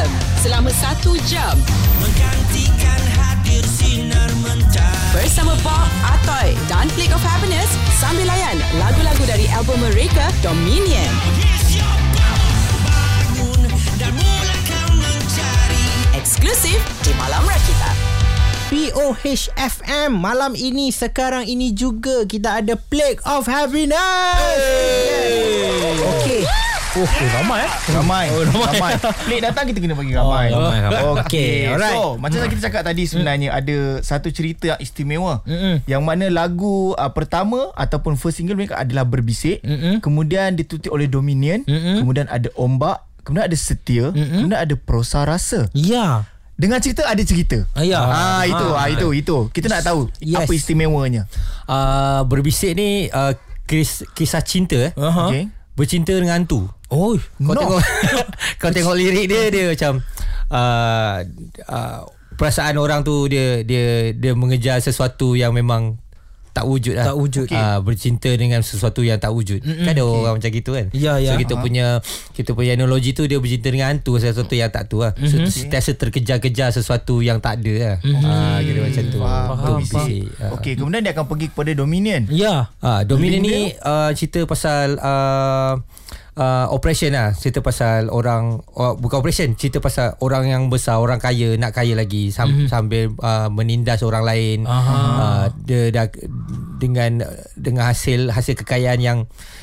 FM selama satu jam Menggantikan hadir sinar mentah bersama Bob, Atoy dan Flick of Happiness sambil layan lagu-lagu dari album mereka Dominion. Eksklusif di Malam Rakita. POHFM Malam ini Sekarang ini juga Kita ada Plague of Happiness hey. Okay Oh, oh ramai eh Ramai Oh, ramai. Ramai Pelik datang kita kena bagi ramai Oh, ramai, ramai. Okay, Okay, alright. So macam yang kita cakap tadi Sebenarnya ada Satu cerita yang istimewa Mm-mm. Yang mana lagu uh, Pertama Ataupun first single mereka Adalah Berbisik Mm-mm. Kemudian ditutup oleh Dominion Mm-mm. Kemudian ada Ombak Kemudian ada Setia Kemudian ada Prosa Rasa Ya Dengan cerita ada cerita Ah, ya. Ah, itu ah, Ah. itu itu kita nak tahu Yes. apa istimewanya uh, Berbisik ni uh, kis, Kisah cinta eh uh-huh. okey Bercinta dengan hantu Oh Kau No. tengok Kau tengok lirik dia Dia macam uh, uh, Perasaan orang tu Dia Dia dia mengejar sesuatu Yang memang tak wujud lah Tak wujud. okay. uh, Bercinta dengan sesuatu yang tak wujud Mm-mm. Kan ada orang macam gitu kan Ya, ya. So kita punya Kita punya analogi tu Dia bercinta dengan hantu Sesuatu yang tak tu lah So Mhm. sentiasa terkejar-kejar Sesuatu yang tak ada lah uh, Kira macam tu Faham, Tu faham. Ah. Okey kemudian dia akan pergi kepada Dominion Ya Ah, Dominion Link ni uh, cerita pasal uh, uh, operation lah. Cerita pasal orang uh, bukan operation, cerita pasal orang yang besar, orang kaya nak kaya lagi sam- mm-hmm. sambil uh, menindas orang lain. Uh, dia dah dengan dengan hasil hasil kekayaan yang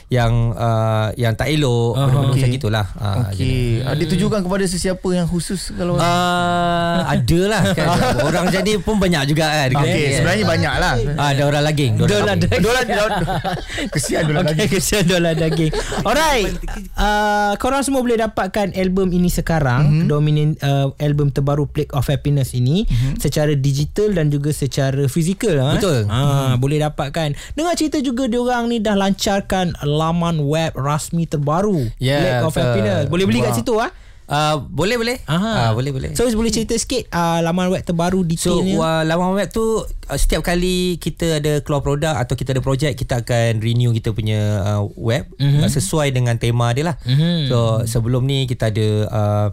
yang uh, yang tak elok uh-huh. Okey. macam gitulah. Uh, Okey ada tujukan kepada sesiapa yang khusus kalau Uh, ada lah kan. Orang jadi pun banyak juga kan. Okey sebenarnya banyak lah Ah, ada orang laging. Dolar daging. Dolar Kesian dolar Okay, lagi kesian dolar daging. Alright. Uh, korang semua boleh dapatkan album ini sekarang, mm-hmm. Dominion uh, album terbaru Plague of Happiness ini mm-hmm. secara digital dan juga secara fizikal. Betul. Ha, boleh dapatkan. Dengar cerita juga diorang ni dah lancarkan laman web rasmi terbaru Ya, Plague of. Happiness. Boleh beli kat situ ah. Uh, boleh boleh. Aha. Ah, boleh boleh. So boleh cerita sikit uh, laman web terbaru So detailnya. uh, laman web tu uh, setiap kali kita ada keluar produk atau kita ada projek kita akan renew kita punya uh, web mm-hmm. uh, sesuai dengan tema dia lah. Mhm. So sebelum ni kita ada uh,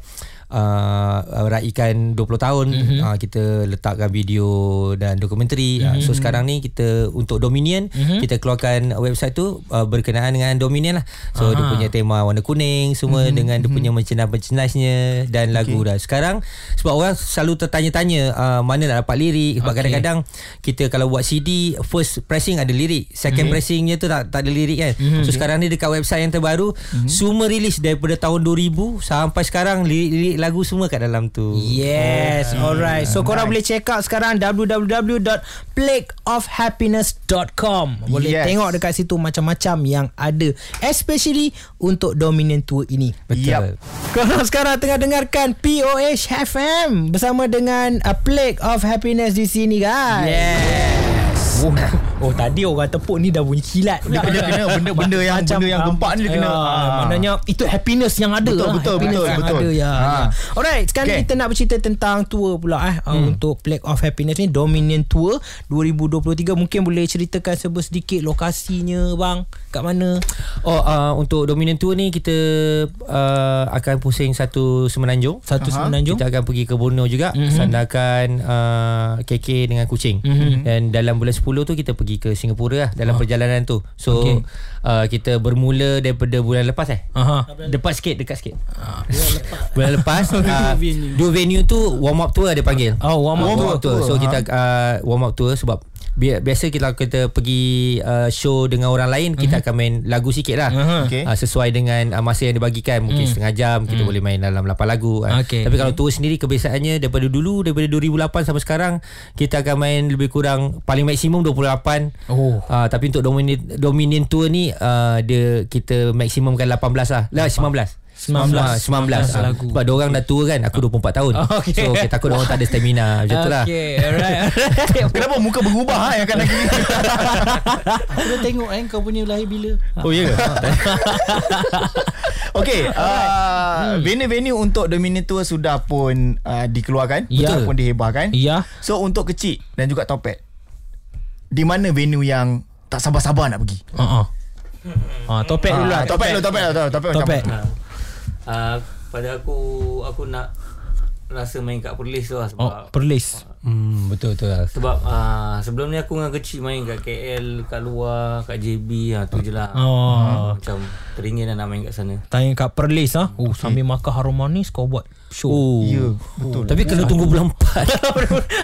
uh, raikan 20 tahun mm-hmm. uh, kita letakkan video dan dokumentari. Mm-hmm. Uh, so sekarang ni kita untuk Dominion mm-hmm. kita keluarkan website tu uh, berkenaan dengan Dominion lah. So Aha. dia punya tema warna kuning semua mm-hmm. dengan dia punya merchandise-merchandise-nya dan lagu dah. Sekarang sebab orang selalu tertanya-tanya uh, mana nak dapat lirik sebab Okay. okay. kadang-kadang kita kalau buat CD first pressing ada lirik, second Mhm. pressingnya tu tak tak ada lirik kan. So sekarang ni dekat website yang terbaru Mhm. semua rilis daripada tahun 2000 sampai sekarang lirik-lirik lagu semua kat dalam tu. Yes, alright. So korang boleh check out sekarang www.plagueofhappiness.com. Boleh Yes. tengok dekat situ macam-macam yang ada especially untuk Dominion Tour ini. Betul. Yap. Korang sekarang tengah dengarkan POH FM bersama dengan uh, Plague of Happiness di sini guys. Yes. Oh, oh tadi orang tepuk ni dah bunyi kilat. Dia kena kena benda-benda yang Macam, benda yang gempak ni dia kena. Ah. Maknanya itu happiness yang ada Betul, lah. betul, happiness betul, yang betul. ada ya. Ha. Alright, sekarang Okay. kita nak bercerita tentang tour pula eh hmm. untuk Plague of Happiness ni Dominion Tour 2023 mungkin boleh ceritakan sebut sedikit lokasinya bang kat mana? Oh uh, untuk Dominion Tour ni kita uh, akan pusing satu semenanjung. Satu Aha. semenanjung. Kita akan pergi ke Borneo juga Mhm. mm-hmm. sandarkan uh, KK dengan kucing Mhm. mm-hmm. dan dalam bulan 10 tu kita pergi ke Singapura lah dalam oh. perjalanan tu so okay. uh, kita bermula daripada bulan lepas eh dekat sikit dekat sikit bulan lepas uh, dua venue tu warm up tour ada panggil Oh, warm up warm tour. up tour so Ha. kita uh, warm up tour sebab biasa kita kita pergi uh, show dengan orang lain kita akan main lagu sikit lah Mhm. Okey. uh, sesuai dengan uh, masa yang dibagikan mungkin setengah jam kita boleh main dalam 8 lagu uh. Okey. tapi kalau tour sendiri kebiasaannya daripada dulu daripada 2008 sampai sekarang kita akan main lebih kurang paling maksimum 28 Oh. uh, tapi untuk Dominion Dominion tour ni uh, dia kita maksimumkan 18 lah lah 19 19. Ah, 19 ah. lagu. Sebab diorang dah tua kan Aku 24 tahun okey. So kita takut diorang tak ada stamina Macam tu lah Okay, alright. alright. Kenapa muka berubah ha, yang akan lagi Aku dah tengok kan kau punya lahir bila. Oh ya ke? Okey, uh, venue-venue untuk Dominion Tour sudah pun uh, dikeluarkan, Ya. sudah pun dihebahkan. Ya. So untuk kecil dan juga topet. Di mana venue yang tak sabar-sabar nak pergi? Uh-uh. Ah, topet dulu lah. Ah, topet dulu, topet dulu, topet mana? Uh, pada aku aku nak rasa main kat Perlis tu lah sebab Oh, Perlis. Hmm, betul betul lah. sebab uh, sebelum ni aku dengan kecil main kat KL, kat luar, kat JB ha, tu je lah. Oh. Macam teringin lah nak main kat sana. Tanya kat Perlis ah. Oh, sambil makan harum manis kau buat show. Oh. Ya, betul. Tapi kena tunggu bulan 4.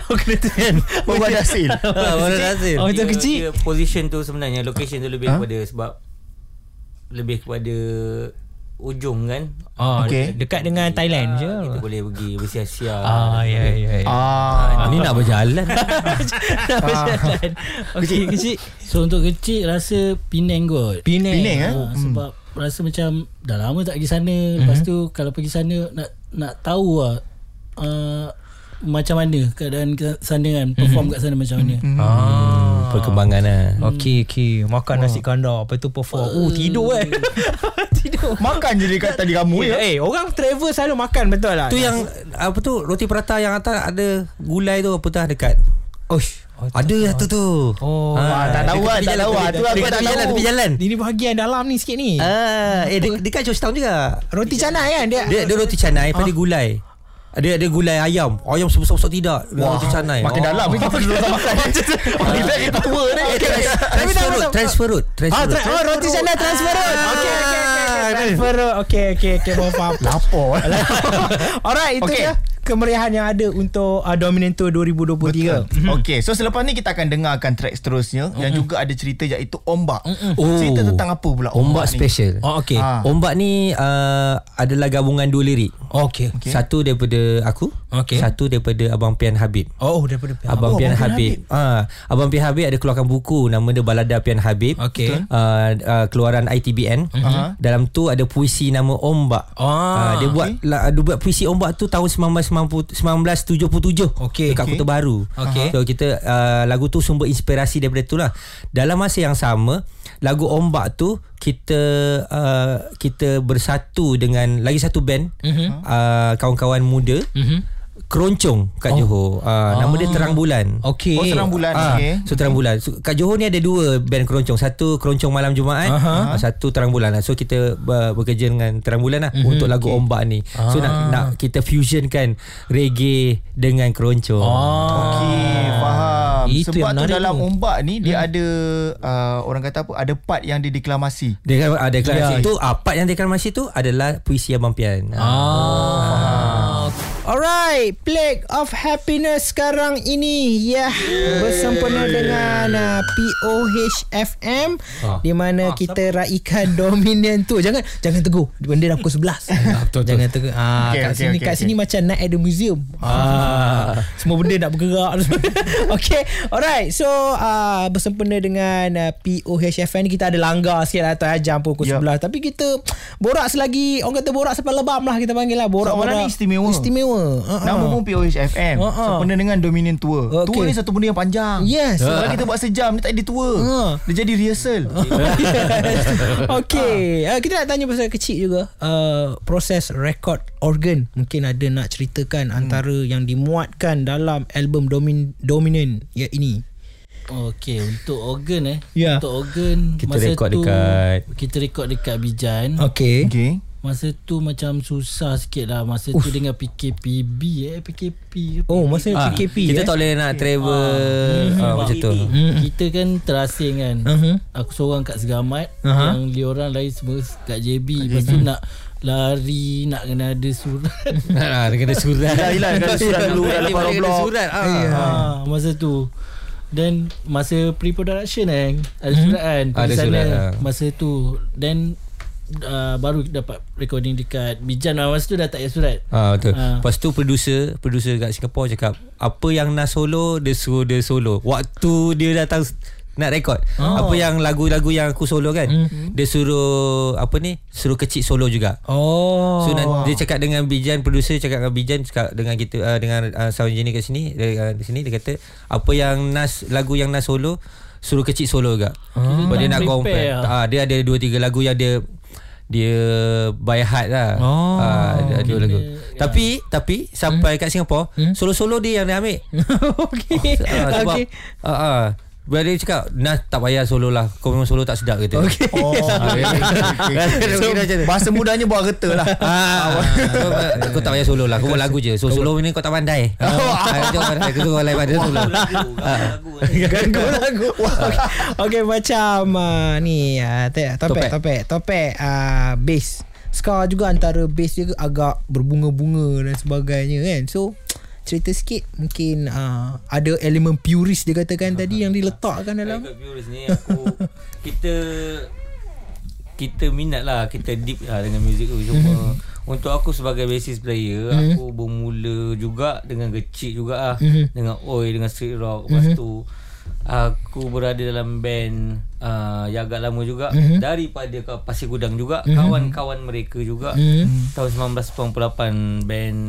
oh, kena tu kan. Ada hasil. Ah, Baru hasil. Oh, itu Dia- kecil. dia Position tu sebenarnya location tu lebih Ha? kepada sebab lebih kepada ujung kan. Ah, Okey. dekat dengan Thailand je. Kita boleh pergi bersia-sia. Ah, ya ya ya. Ah, Ni nak berjalan. Nak berjalan. Okey, kecil. So untuk kecil rasa Penang kot Penang. Penang eh? ha, Sebab rasa macam Dah lama tak pergi sana Lepas tu Kalau pergi sana Nak nak tahu lah uh, Macam mana Keadaan ke sana kan Perform kat sana macam mana Ah. Perkembangan lah. Okey, okey. Makan nasi kandar. Lepas tu perform. Oh, tidur eh. tidur. makan je dekat tadi kamu ya. Eh, orang travel selalu makan betul lah. Tu yang apa tu roti prata yang atas ada gulai tu apa tu dekat. Oish. Ada satu tu. Oh. Ah, tak tahu lah, tepi tak tahu lah. tepi- Tu aku tak tahu. jalan, tepi jalan. Ini bahagian dalam ni sikit ni. Ah, eh de- dekat Georgetown juga. Roti canai kan dia. Dia dia roti canai, lepas dia gulai. Ada ada gulai ayam. Ayam sebesar-besar tidak. Wah, roti canai. Makin Oh. dalam kita dulu makan. Kita kita tua ni. Eh, trans- Tapi tak Transfer road, tahu. transfer road, Ah, transfer road. tra- oh, roti canai transfer road. Okey, okey, okey. okey. Transfer road. Okey, okey, okey. Baru faham. Lapor. Alright, itu Okey. Okay. kemeriahan yang ada untuk uh, Dominant Tour 2023. Okey, so selepas ni kita akan dengarkan track seterusnya yang juga ada cerita iaitu ombak. Oh. Cerita tentang apa pula Ombak ni? special. Oh, okey. Ah. Ombak ni uh, adalah gabungan dua lirik. Okey. Okey. Satu daripada aku, Okey. satu daripada Abang Pian Habib. Oh, daripada pihak. Abang Oh, Pian Abang Pian Habib. Ah, Abang Pian Habib ada keluarkan buku nama dia Balada Pian Habib. Okey. Uh, uh, keluaran ITBN. Aha. Dalam tu ada puisi nama Ombak. Ah, Ah, dia buat la, dia buat puisi Ombak tu tahun 1990 1977. Okey. Dekat Okey. Kota Baru. Okey. So kita uh, lagu tu sumber inspirasi daripada tu lah. Dalam masa yang sama, lagu Ombak tu kita uh, kita bersatu dengan lagi satu band Mhm. uh, kawan-kawan muda Mhm. Keroncong kat Johor. Uh, nama dia Terang Bulan. Okey. Oh, Terang Bulan. Ah, Okey. So Terang Bulan so, Kat Johor ni ada dua Band keroncong Satu keroncong malam Jumaat Aha. uh, Satu Terang Bulan lah. So kita ber, Bekerja dengan Terang Bulan lah mm-hmm. Untuk lagu okay. Ombak ni So nak, nak Kita fusionkan Reggae Dengan keroncong Ah. Okey, faham. Itu Sebab tu dalam tu. ombak ni dia ada uh, orang kata apa? Ada part yang dia deklamasi. Dia ada deklarasi Ya. tu ah, Part yang deklarasi tu Adalah puisi Abang Pian Ah. Alright, Plague of Happiness sekarang ini ya bersempena dengan uh, POHFM Ah. di mana kita raikan dominan tu. Jangan jangan tegur. Benda dah pukul 11. betul, jangan tegur. Ah, Okey, kat okey, sini okey, kat okey. sini macam night at the museum. Ah, semua benda nak bergerak. okay, alright. So uh, bersempena dengan uh, POHFM ni kita ada langgar sikit lah Tuan jam pukul Yup. 11 tapi kita borak selagi orang kata borak sampai lebam lah kita panggil lah borak Seorang borak ni istimewa. istimewa uh-huh. Nama pun POHFM. Ha, ha. Sempena dengan Dominion Tour. Okey. Tour ni satu benda yang panjang. Yes. Kalau kita buat sejam ni tak jadi tour. Ha. Dia jadi rehearsal. okay uh, Kita nak tanya pasal kecil juga uh, Proses record organ Mungkin ada nak ceritakan hmm. Antara yang dimuatkan Dalam album Domin Dominant Ya ini Okey untuk organ eh Ya. Untuk organ Kita masa rekod tu, dekat- Kita rekod dekat Bijan Okay, Okey. Masa tu macam susah sikit lah. Masa tu dengan PKPB eh PKP Oh masa Ah, PKP Kita eh? tak boleh nak travel. Ah, Macam tu. Kita kan terasing kan. Mhm. Aku seorang kat Segamat Aha. Yang dia orang lain semua kat JB Lepas tu nak lari Nak kena ada surat. Ah, Dia kena surat. Yelah, kena surat dulu dalam Dia para kena blog. surat. Ah. ha, Masa tu. Then masa pre-production kan Ada surat kan Hmm. Ada surat, ah. Masa tu. Then uh, Baru dapat recording dekat Bijan lah. Masa tu dah tak payah surat Ah betul. Ah. Lepas tu producer, producer kat Singapore cakap, apa yang nak solo, dia suruh dia solo. Waktu dia datang nak rekod. Oh. Apa yang lagu-lagu yang aku solo kan, Mhm. dia suruh apa ni? Suruh kecil solo juga. Oh So wow. dia cakap dengan Bijan producer cakap dengan Bijan cakap dengan kita uh, dengan uh, sound engineer kat sini dia, uh, di sini dia kata apa yang Nas lagu yang Nas solo suruh kecil solo juga. Oh. dia nak compare. lah. Ah dia ada dua tiga lagu yang dia dia by heart lah. Oh. Ah, ada dua lagu. Tapi tapi sampai kat Singapore Hmm? solo-solo dia yang dia ambil. Okay sebab Okay ah, ah, Bila dia cakap Nah tak payah solo lah. Kau memang solo tak sedap kata Okay. Oh, okay. So, bahasa mudahnya buat reta lah. Ah, kau, kau tak payah solo lah. Kau buat lagu je. So solo ni kau tak pandai. Ah, Kau pandai. Kau orang lain pandai solo. Lagu Ganggu lagu okay. okay macam uh, Ni uh, Topek Topek. Topek. Uh, Bass. Ska juga antara bass dia agak berbunga-bunga dan sebagainya kan. So cerita sikit. Mungkin uh, ada elemen purist dia katakan tadi yang diletakkan dalam. Ikut Purus ni aku kita kita minat lah kita deep lah dengan muzik tu. Cuma untuk aku sebagai bassist player aku bermula juga dengan kecil juga lah. Dengan oi dengan street rock. Lepas tu aku berada dalam band uh, yang agak lama juga. Daripada ke Pasir Gudang juga. Kawan-kawan mereka juga. Tahun 1998 band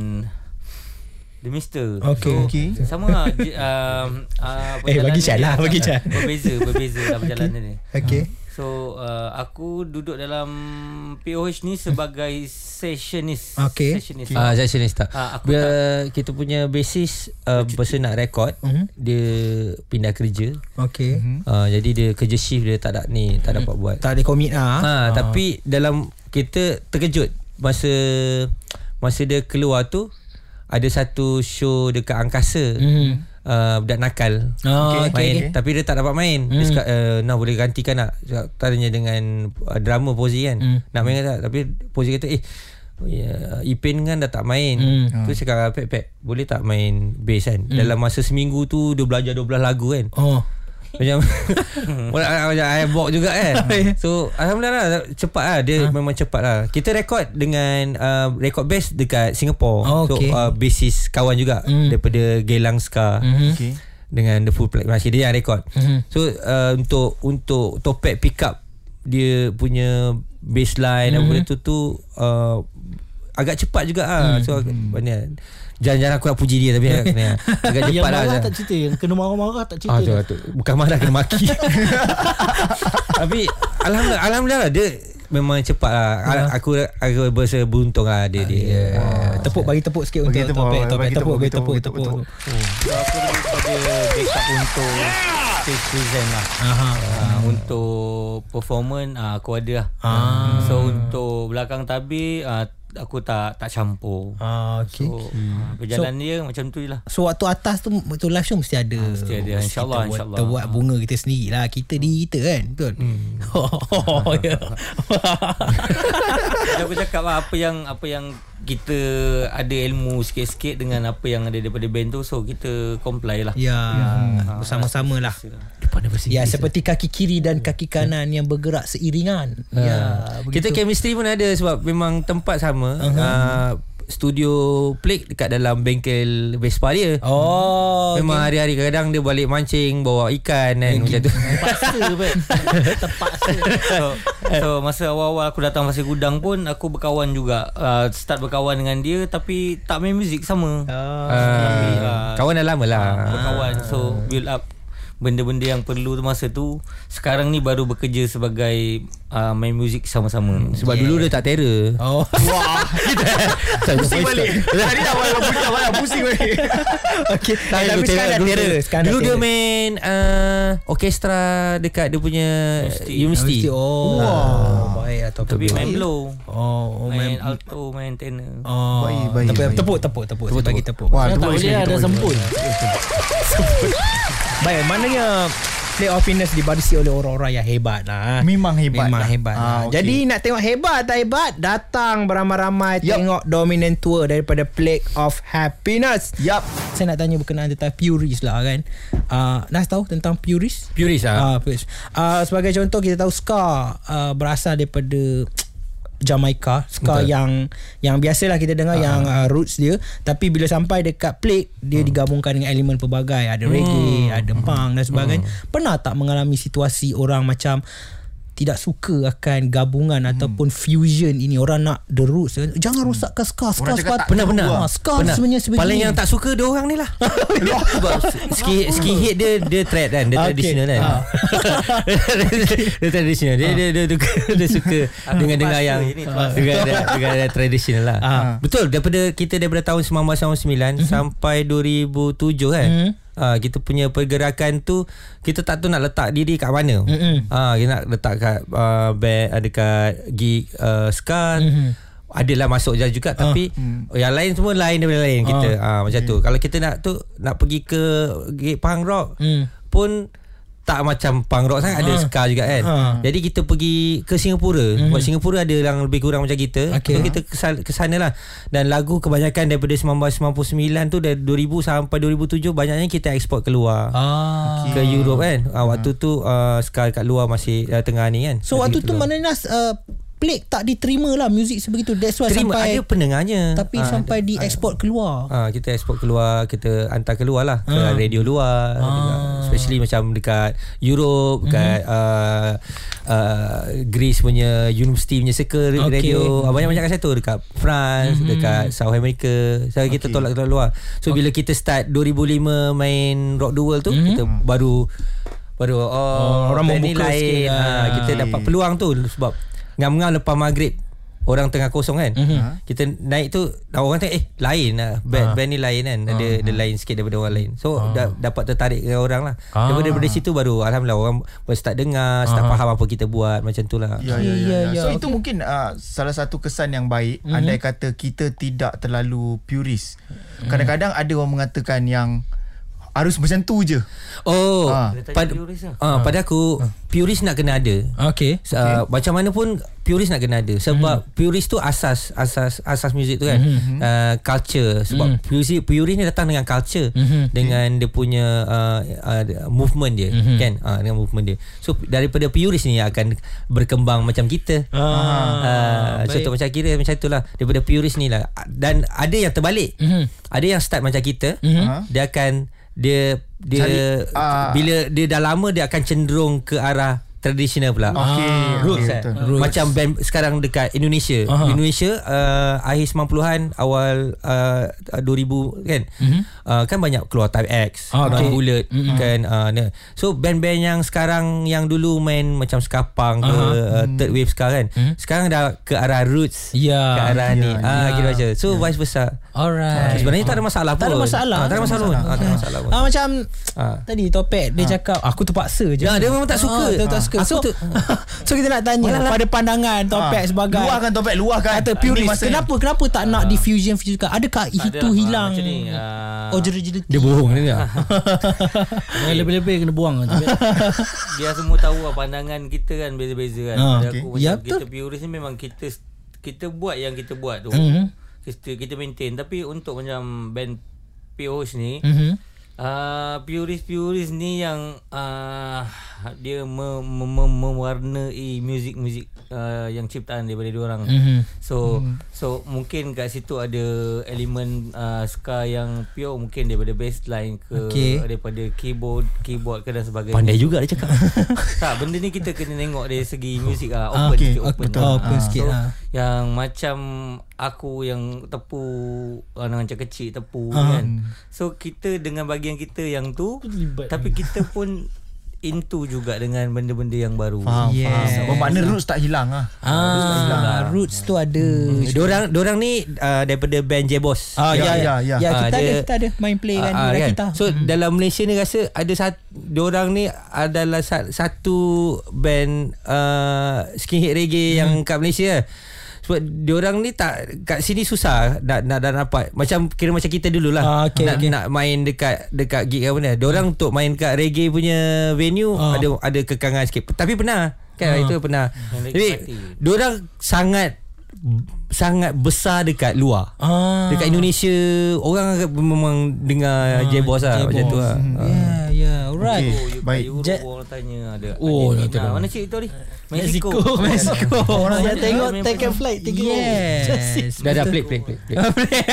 The Mister Okay. so, Okay. Sama lah j- um, uh, Eh, bagi perjalanan Chan lah, bagi Chan. Berbeza Berbeza lah perjalanan ni Okay. So uh, aku duduk dalam POH ni sebagai sessionist. Okay. Sessionist. Ah, saya sini tak. Ah, aku Bila kita punya basis uh, person nak record, Mhm. dia pindah kerja. Okay Uh, jadi dia kerja shift dia tak ada ni, tak dapat buat. Tak ada komit lah Ha, tapi dalam kita terkejut masa masa dia keluar tu ada satu show dekat angkasa. Mhm. Uh, budak nakal. Oh, okay, main. okay. tapi dia tak dapat main. Dia cakap uh, nah boleh gantikan tak Cakap, tanya dengan uh, drama Pozi kan? Hmm. nak main tak? Tapi Pozi kata eh Ya, Ipin kan dah tak main. Hmm. Tu cakap Pep Pep Boleh tak main bass kan? Dalam masa seminggu tu Dia belajar 12 lagu kan? Oh macam Macam iBox juga kan So Alhamdulillah lah Cepat lah Dia memang cepat lah Kita rekod dengan uh, Record bass dekat Singapore Oh, So okay. uh, bassist kawan juga Mm. Daripada Gelang Ska Mhm. Okay. Dengan The Full Black Masih dia yang rekod Mhm. So uh, Untuk Untuk Topek pick up Dia punya Bassline Mhm. Apa benda tu tu uh, Agak cepat juga lah Mm. So mana Jangan-jangan aku nak puji dia Tapi agak, agak Yang cepat lah marah tak cerita Yang kena marah-marah tak cerita Ah, tu, tu. Bukan marah kena maki. Tapi alhamdulillah alhamdulillah dia memang cepat lah. Ya. Aku aku berasa beruntung lah dia dia. Uh, tepuk bagi tepuk sikit untuk tepuk, topek topek bagi tepuk tepuk, bagi tepuk, tepuk tepuk, tepuk. So aku daripada backup untuk stage present lah. Aha. Uh, untuk performance uh, aku ada lah. Ah. So untuk belakang tabir uh, aku tak tak campur. Ah okay. So uh, perjalanan dia macam tu lah. So waktu atas tu Waktu live show mesti ada mesti ada. InsyaAllah, buat- insyaAllah. Kita buat bunga kita sendiri lah Kita diri kita kan Betul Oh ya. Macam aku cakap lah apa yang apa yang kita ada ilmu sikit-sikit dengan apa yang ada daripada band tu. So kita comply lah. Ya Bersama-sama lah. Ya seperti kaki kiri dan kaki kanan Yang bergerak seiringan. Ya Kita begitu. chemistry pun ada sebab memang tempat sama. Uh-huh. Uh, studio Plate dekat dalam bengkel Vespa dia. Oh Memang hari-hari kadang dia balik mancing bawa ikan kan macam tu. Terpaksa bet Terpaksa so, so masa awal-awal aku datang Pasir Gudang pun aku berkawan juga uh, start berkawan dengan dia tapi tak main muzik sama. Ah. Tapi, Uh, uh, kawan dah lama lah. berkawan so build up benda-benda yang perlu tu masa tu sekarang ni baru bekerja sebagai uh, main muzik sama-sama. Sebab dulu dia tak terror. Oh. Wah, pusing balik. Tadi dah awal pusing awal pusing balik. Okay Tak, Tapi dulu sekarang dah terror. Sekarang dulu dia main uh, orkestra dekat dia punya Universiti. Oh. Wow Baik atau Tapi main blow, Oh, oh main main alto, main tenor. Oh, Baik, baik, tepuk, baik. tepuk, tepuk, tepuk, tepuk, bagi tepuk. Wah, Tak dua boleh sekali, ada dua sempun Baik, maknanya play of fitness dibarisi oleh orang-orang yang hebat lah. Memang hebat Memang lah. hebat. Ah, lah. okey. Jadi nak tengok hebat tak hebat, datang beramai-ramai Yup. tengok dominant tour daripada Plague of Happiness. Yap. Saya nak tanya berkenaan tentang Puris lah kan. Uh, Nas tahu tentang Puris? Puris ah. Ah, Puris. Uh, sebagai contoh kita tahu Ska uh, berasal daripada Jamaica Ska Betul. yang yang biasalah kita dengar uh. yang uh, roots dia. Tapi bila sampai dekat Plague dia digabungkan dengan elemen pelbagai. Ada reggae ada punk dan sebagainya. Pernah tak mengalami situasi orang macam tidak suka akan gabungan ataupun fusion ini. Orang nak the roots. Jangan rosakkan ska ska tak pernah pernah ska sebenarnya sebegini. Paling yang tak suka dia orang ni lah. Ski, ski hit dia Dia trad kan. Dia Okay. traditional kan. Ah. Dia traditional. Dia dia dia, dia, dia suka Dengan dengar yang terpaksa. Dengan dengan traditional lah. Ah. Betul. Daripada Kita daripada tahun 1999 Sampai 2007 kan. Mhm. Uh, kita punya pergerakan tu kita tak tahu nak letak diri kat mana. Ah uh, kita nak letak kat uh, band ada kat gig uh, ska. Mm-hmm. Adalah masuk jazz juga tapi mm. yang lain semua lain daripada lain kita. Ah uh, macam tu. Kalau kita nak tu nak pergi ke gig punk rock Hmm. pun tak macam punk rock sangat ada Ha. ska juga kan. Ha. Jadi kita pergi ke Singapura. Mm-hmm. Buat Singapura ada yang lebih kurang macam kita. Okey. So kita ke sana, lah. Dan lagu kebanyakan daripada 1999 tu dari 2000 sampai 2007 banyaknya kita ekspor keluar. Ah. Ke Europe kan. Ah, waktu tu uh, ska kat luar masih uh, tengah ni kan. So waktu tu mana Nas uh, Blake tak diterima lah muzik sebegitu. That's why Terima sampai ada pendengarnya. tapi Ah, sampai diekspor keluar. Ah, kita ekspor keluar Kita hantar keluar lah Ke Ah. radio luar dekat, Especially macam dekat Europe Dekat uh, uh, Greece punya University punya circle Okay. radio ah, Banyak-banyak kat situ Dekat France Dekat South America So kita Okay. tolak keluar So bila kita start 2005 main Rock the World tu Kita baru Baru oh, orang band ni membuka sikit lain ah, Kita dapat peluang tu Sebab Ngam-ngam lepas maghrib Orang tengah kosong kan? Mm-hmm. Kita naik tu Orang tengok Eh lain lah. Band, band ni lain kan? Ada, ada lain sikit daripada orang lain. So da, dapat tertarik ke orang lah. Ah. Daripada, daripada situ baru Alhamdulillah Orang baru start dengar Start faham apa kita buat Macam tu lah. Ya, ya, Ya, ya, ya. ya, So okey. itu mungkin uh, salah satu kesan yang baik. Mm-hmm. andai kata kita tidak terlalu purist. Kadang-kadang ada orang mengatakan yang harus macam tu je. Oh tanya pad, purist lah. ah, Pada aku Purist nak kena ada Okay. Uh, macam mana pun purist nak kena ada sebab mm. purist tu asas asas asas muzik tu kan mm-hmm. uh, culture sebab mm. purist purist ni datang dengan culture mm-hmm. dengan dia punya uh, uh, movement dia mm-hmm. kan uh, dengan movement dia so daripada purist ni akan berkembang macam kita Ah, uh, contoh macam kira macam itulah daripada purist ni lah dan ada yang terbalik Mhm. ada yang start macam kita Mhm. dia akan dia dia Cari, ah. bila dia dah lama dia akan cenderung ke arah tradisional pula. Okey, Roots okey, eh. Roots. Macam band sekarang dekat Indonesia. Aha. Indonesia uh, akhir 90-an awal uh, 2000 kan. Mm-hmm. Uh, kan banyak keluar Type X, Ah, okay. Bullet mm-hmm. kan uh, ni. So band-band yang sekarang yang dulu main macam skapang ke uh, third wave sekarang kan. Mhm. Sekarang dah ke arah roots. Ya. Ke arah ni. ya, Ah ya. kira macam. So vice versa. Alright. Okay, sebenarnya tak ada masalah pun. Tak ada masalah. Ah, tak ada masalah. pun. Ah, tak ada masalah pun. Ah macam Ah. tadi topik dia cakap aku terpaksa je. Ya, dia memang tak suka. Ah, tak Ah. Suka. Aku So, tu- so kita nak tanya Walah lah. pada pandangan topik Ah, sebagai Luahkan topik, luahkan. kata purist. masanya. Kenapa kenapa tak nak diffusion fusion Adakah Tak itu ada, hilang? ah, Macam ni ah, Oh originality. Dia bohong dia. Yang lebih-lebih kena buang lah. Biar semua tahu lah Pandangan kita kan Beza-beza kan Ah, Pada okey. aku Ya. Kita purist ni memang kita Kita buat yang kita buat tu Mhm. kita, kita maintain Tapi untuk macam Band POH ni Mhm. Uh, purist-purist ni yang uh, dia me, me, me, mewarnai muzik-muzik uh, yang ciptaan daripada dia orang. Mhm. So so mungkin kat situ ada elemen uh, ska yang pure mungkin daripada bassline ke Okey. daripada keyboard keyboard ke dan sebagainya. Pandai juga dia cakap. tak benda ni kita kena tengok dari segi muzik ah Ah, open okey. sikit open. Betul, open Ah, sikit so, ah. Yang macam aku yang tepu dengan macam kecil tepu Ah. kan. So kita dengan bahagian kita yang tu Terlibat tapi kita pun into juga dengan benda-benda yang baru. Faham, Yes. faham. Bermakna roots tak hilang ah. Ah, roots tu ada. Diorang diorang ni uh, daripada band J-Boss. Ah ya Ya, ya ya, ya. ya. Ah, kita ada dia- kita ada main play kan Ah, di kan? kita. So dalam Malaysia ni rasa ada satu diorang ni adalah sa- satu band uh, skinhead reggae hmm. yang kat Malaysia lah. Sebab diorang ni tak kat sini susah nak nak, nak dapat macam kira macam kita dulu lah Ah, okay, nak okay. nak main dekat dekat gig apa ni. Diorang untuk main kat reggae punya venue Ah. ada ada kekangan sikit. Tapi pernah kan Ah. itu pernah. Jadi diorang sangat sangat besar dekat luar. Ah. Dekat Indonesia orang memang dengar J-Boss lah macam tu lah. Ya ya alright. Okey. Oh, you Baik. Europe Jet- orang tanya ada. Oh, tahu. Mana cik tu ni? Mexico. Mexico. Orang yang tengok take a flight tiga Yes. Dah dah play play play. play.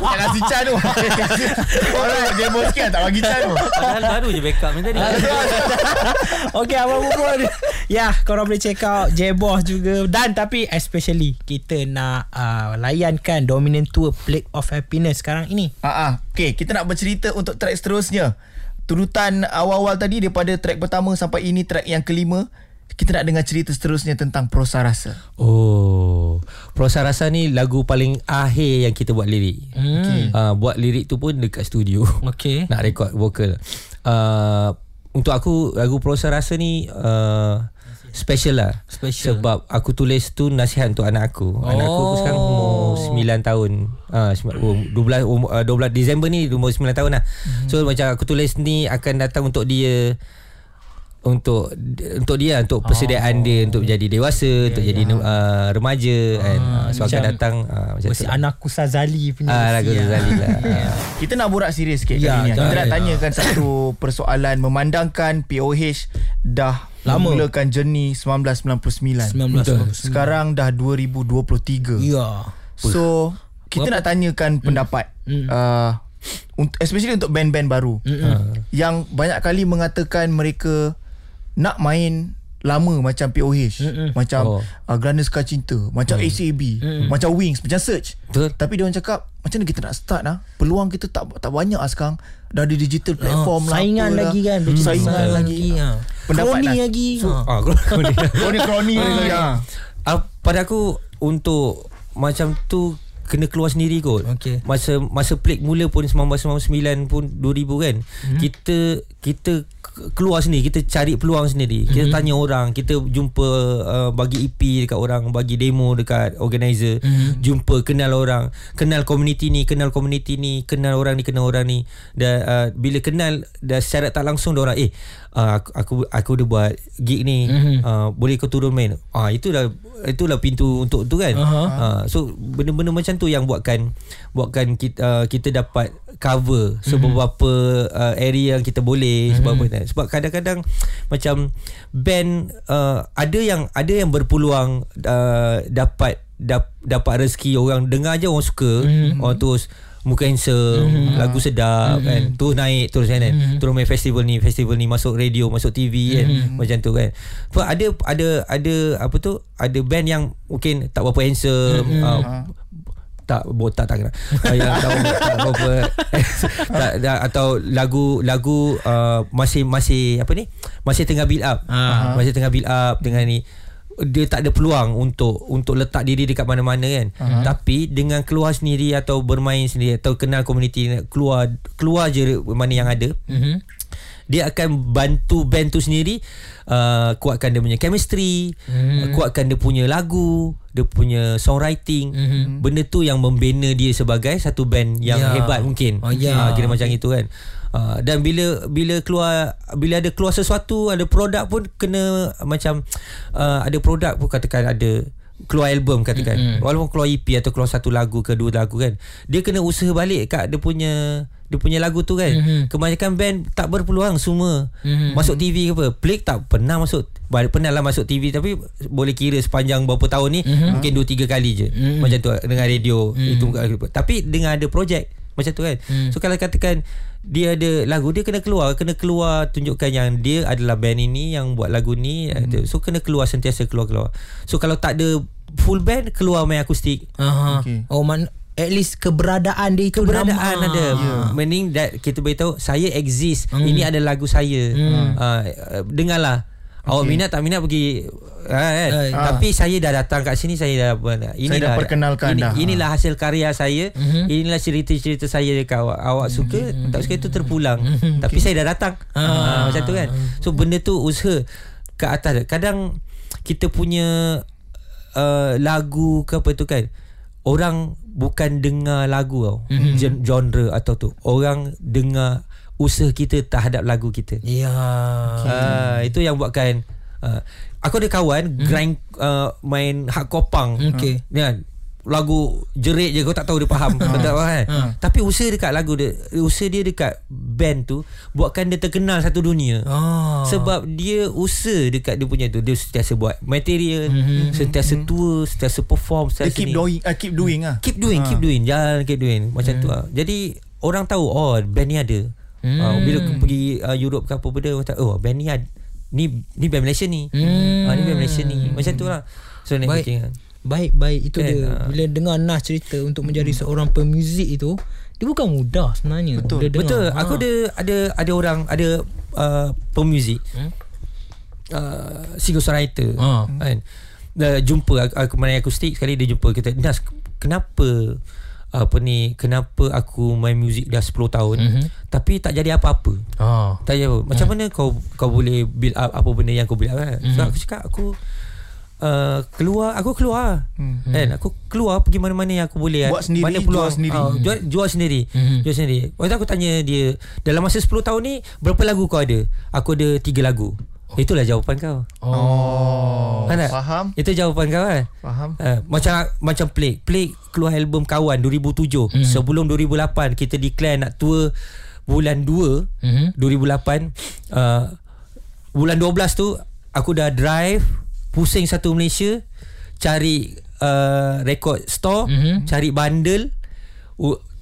Kau nak si Chan tu. Alright, dia bos sikit tak bagi Chan tu. Padahal baru je backup ni tadi. Okay abang pun Ya korang boleh check out J-Boss juga Dan tapi especially Kita nak uh, Layankan Dominant Tour Plague of Happiness Sekarang ini Ah, ah. Okay, kita nak bercerita untuk track seterusnya. Turutan awal-awal tadi daripada track pertama sampai ini track yang kelima. kita nak dengar cerita seterusnya tentang Prosa Rasa. Oh, Prosa Rasa ni lagu paling akhir yang kita buat lirik. Hmm. Uh, buat lirik tu pun dekat studio. Okey. Nak record vokal. Uh, untuk aku lagu Prosa Rasa ni uh, special lah. Special. Sebab aku tulis tu nasihat untuk anak aku. Anak aku Oh. sekarang umur 9 tahun. Uh, 12 umur, uh, 12 Disember ni umur 9 tahun lah. Mhm. So macam aku tulis ni akan datang untuk dia untuk untuk dia untuk persediaan dia untuk jadi dewasa, untuk jadi uh, remaja kan. Uh, so akan datang uh, macam Versi tu. lah. anakku Sazali punya. Ah, versi lagu lah. Zali lah. Ah. Kita nak borak serius sikit Ya, kali ni. Kita nak tanyakan satu persoalan memandangkan POH dah Lama. memulakan journey 1999. 1999. Sekarang dah 2023. Ya. So kita nak tanyakan pendapat uh, unt- especially untuk band-band baru yang banyak kali mengatakan mereka nak main lama macam POH macam Oh. uh, Grana Suka Cinta macam ACAB macam Wings macam Search Betul. tapi dia orang cakap macam mana kita nak start lah peluang kita tak tak banyak lah sekarang dah ada digital platform lah saingan lagi lah. kan saingan lagi ha. Pendapat Kroni Nas. lagi ha. Ah, kau ni. kroni-kroni lagi ha. uh, pada aku untuk macam tu kena keluar sendiri kot. Okey. Masa masa pelik mula pun 1999 pun 2000 kan. Hmm. Kita kita keluar sendiri, kita cari peluang sendiri. Kita tanya orang, kita jumpa uh, bagi EP dekat orang, bagi demo dekat organizer, jumpa kenal orang, kenal community ni, kenal community ni, kenal orang ni, kenal orang ni. Dan uh, bila kenal dah secara tak langsung dia orang eh uh, aku, aku aku dah buat gig ni. Uh, boleh kau turun main? Ah itulah itulah pintu untuk tu kan. Aha. uh, so benda-benda macam tu yang buatkan buatkan kita uh, kita dapat cover. Seberapa uh, area yang kita boleh sebab apa sebab kadang-kadang macam band uh, ada yang ada yang berpeluang uh, dapat dap, dapat rezeki. Orang dengar je orang suka orang terus muka handsome mm-hmm. lagu sedap mm-hmm. kan? Terus naik terus kan mm-hmm. terus main festival ni festival ni masuk radio masuk TV kan? Mm-hmm. macam tu kan? So, ada ada ada apa tu? Ada band yang mungkin tak berapa handsome mm-hmm. uh, tak botak tak kena yang tak, tak tak, atau lagu lagu uh, masih masih apa ni masih tengah build up Ah. masih tengah build up dengan ni dia tak ada peluang untuk untuk letak diri dekat mana-mana kan uh-huh. tapi dengan keluar sendiri atau bermain sendiri atau kenal komuniti keluar keluar je mana yang ada Mhm. dia akan bantu band tu sendiri uh, kuatkan dia punya chemistry mm. kuatkan dia punya lagu dia punya songwriting mm-hmm. benda tu yang membina dia sebagai satu band yang Ya. hebat mungkin Oh, ya. Ah, kira macam itu kan Uh, dan bila bila keluar bila ada keluar sesuatu ada produk pun kena macam uh, ada produk pun katakan ada keluar album katakan mm-hmm. walaupun keluar EP atau keluar satu lagu ke dua lagu kan dia kena usaha balik kat dia punya dia punya lagu tu kan mm-hmm. kebanyakan band tak berpeluang semua mm-hmm. masuk TV ke apa Blake tak pernah masuk pernah lah masuk TV tapi boleh kira sepanjang berapa tahun ni mm-hmm. mungkin 2 3 kali je mm-hmm. macam tu dengan radio mm-hmm. itu tapi dengan ada projek macam tu kan mm. so kalau katakan dia ada lagu dia kena keluar kena keluar tunjukkan yang dia adalah band ini yang buat lagu ni mm. so kena keluar sentiasa keluar keluar so kalau tak ada full band keluar main akustik Aha. Okey. Oh man at least keberadaan dia itu keberadaan nama. ada yeah. meaning that kita beritahu saya exist mm. ini ada lagu saya mm. uh, dengarlah Awak minat tak minat pergi ha, kan? Eh, Tapi saya dah datang kat sini Saya dah inilah, dah perkenalkan ini, dah. Inilah hasil karya saya. Mm-hmm. Inilah cerita-cerita saya dekat awak Awak suka. Mm-hmm. Tak suka itu terpulang. Mm-hmm. Tapi saya dah datang. Ha, Macam tu kan? So benda tu usaha Ke atas. Kadang Kita punya uh, Lagu ke apa tu kan? Orang Bukan dengar lagu tau. Mm-hmm. Genre atau tu. Orang dengar Usaha kita terhadap lagu kita Ya. Uh, itu yang buatkan uh, aku ada kawan hmm. grind uh, main hardcore punk. Okey. Kan? Lagu jerit je kau tak tahu dia faham. tak faham kan? Tapi usaha dekat lagu dia, usaha dia dekat band tu buatkan dia terkenal satu dunia. Ah. Sebab dia usaha dekat dia punya tu Dia sentiasa buat material mm-hmm. Sentiasa tour Sentiasa perform Dia sentiasa keep ni. doing uh, keep doing ah. Keep doing Keep doing Jangan keep doing Macam tu lah Jadi Orang tahu Oh band ni ada hmm. uh, Bila aku pergi uh, Europe ke apa benda Orang tahu Oh band ni ada Ni ni band Malaysia ni hmm. uh, Ni band Malaysia ni Macam tu lah So Baik. networking kan Baik baik itu Kan, dia. ah. Bila dengar Nas cerita untuk menjadi seorang pemuzik itu, dia bukan mudah sebenarnya. Betul. Bila dengar, Betul ha. Aku ada Ada ada orang Ada uh, Pemuzik Hmm? uh, Single songwriter Ah. kan uh, Jumpa aku, aku main akustik Sekali dia jumpa Kita Nas kenapa apa ni kenapa aku main muzik dah 10 tahun mm-hmm. tapi tak jadi apa-apa Oh. tak jadi apa macam mana kau kau boleh build up apa benda yang kau build up kan Mhm. so aku cakap aku uh, keluar aku keluar mm-hmm. kan aku keluar pergi mana-mana yang aku boleh Buat sendiri, mana peluang jual sendiri. uh, jual, jual sendiri Mhm. jual sendiri waktu tu aku tanya dia dalam masa 10 tahun ni berapa lagu kau ada aku ada 3 lagu itulah jawapan kau Oh, Kan tak? faham, itu jawapan kau kan faham. Uh, macam macam Plague Plague keluar album Kawan 2007 hmm. sebelum 2008 kita declare nak tour bulan 2 Mhm. 2008 uh, bulan 12 tu aku dah drive pusing satu Malaysia cari uh, record store Mhm. cari bundle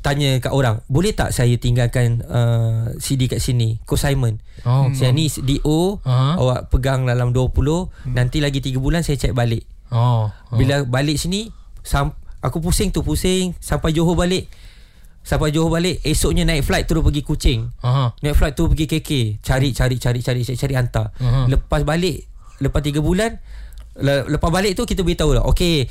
tanya kat orang boleh tak saya tinggalkan uh, CD kat sini consignment Oh. saya ni DO Aha. awak pegang dalam 20 nanti lagi 3 bulan saya check balik Oh. bila balik sini sam, Aku pusing tu Pusing Sampai Johor balik Sampai Johor balik Esoknya naik flight Terus pergi Kuching Aha. Naik flight tu pergi KK Cari cari cari cari cari, cari hantar Mhm. Lepas balik Lepas 3 bulan le, Lepas balik tu Kita beritahu lah Okay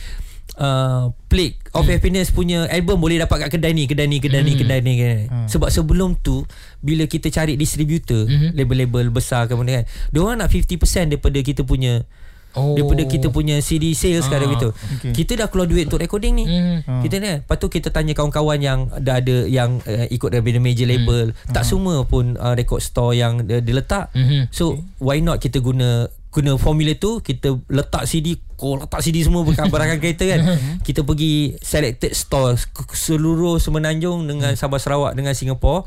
Uh, Plague of Happiness punya album boleh dapat kat kedai ni kedai ni kedai ni kedai ni kedai ni. sebab sebelum tu bila kita cari distributor label-label besar ke kan dia orang nak 50% daripada kita punya Oh. daripada kita punya CD sales sekarang gitu. okay. Kita dah keluar duit untuk recording ni. Mhm. Kita ni lepas tu kita tanya kawan-kawan yang dah ada yang uh, ikut daripada major label, tak semua pun uh, record store yang dia, dia letak. Mhm. So why not kita guna guna formula tu kita letak CD kau letak CD semua bekas barangan kereta kan? Kita pergi selected store seluruh semenanjung dengan Sabah Sarawak dengan Singapore.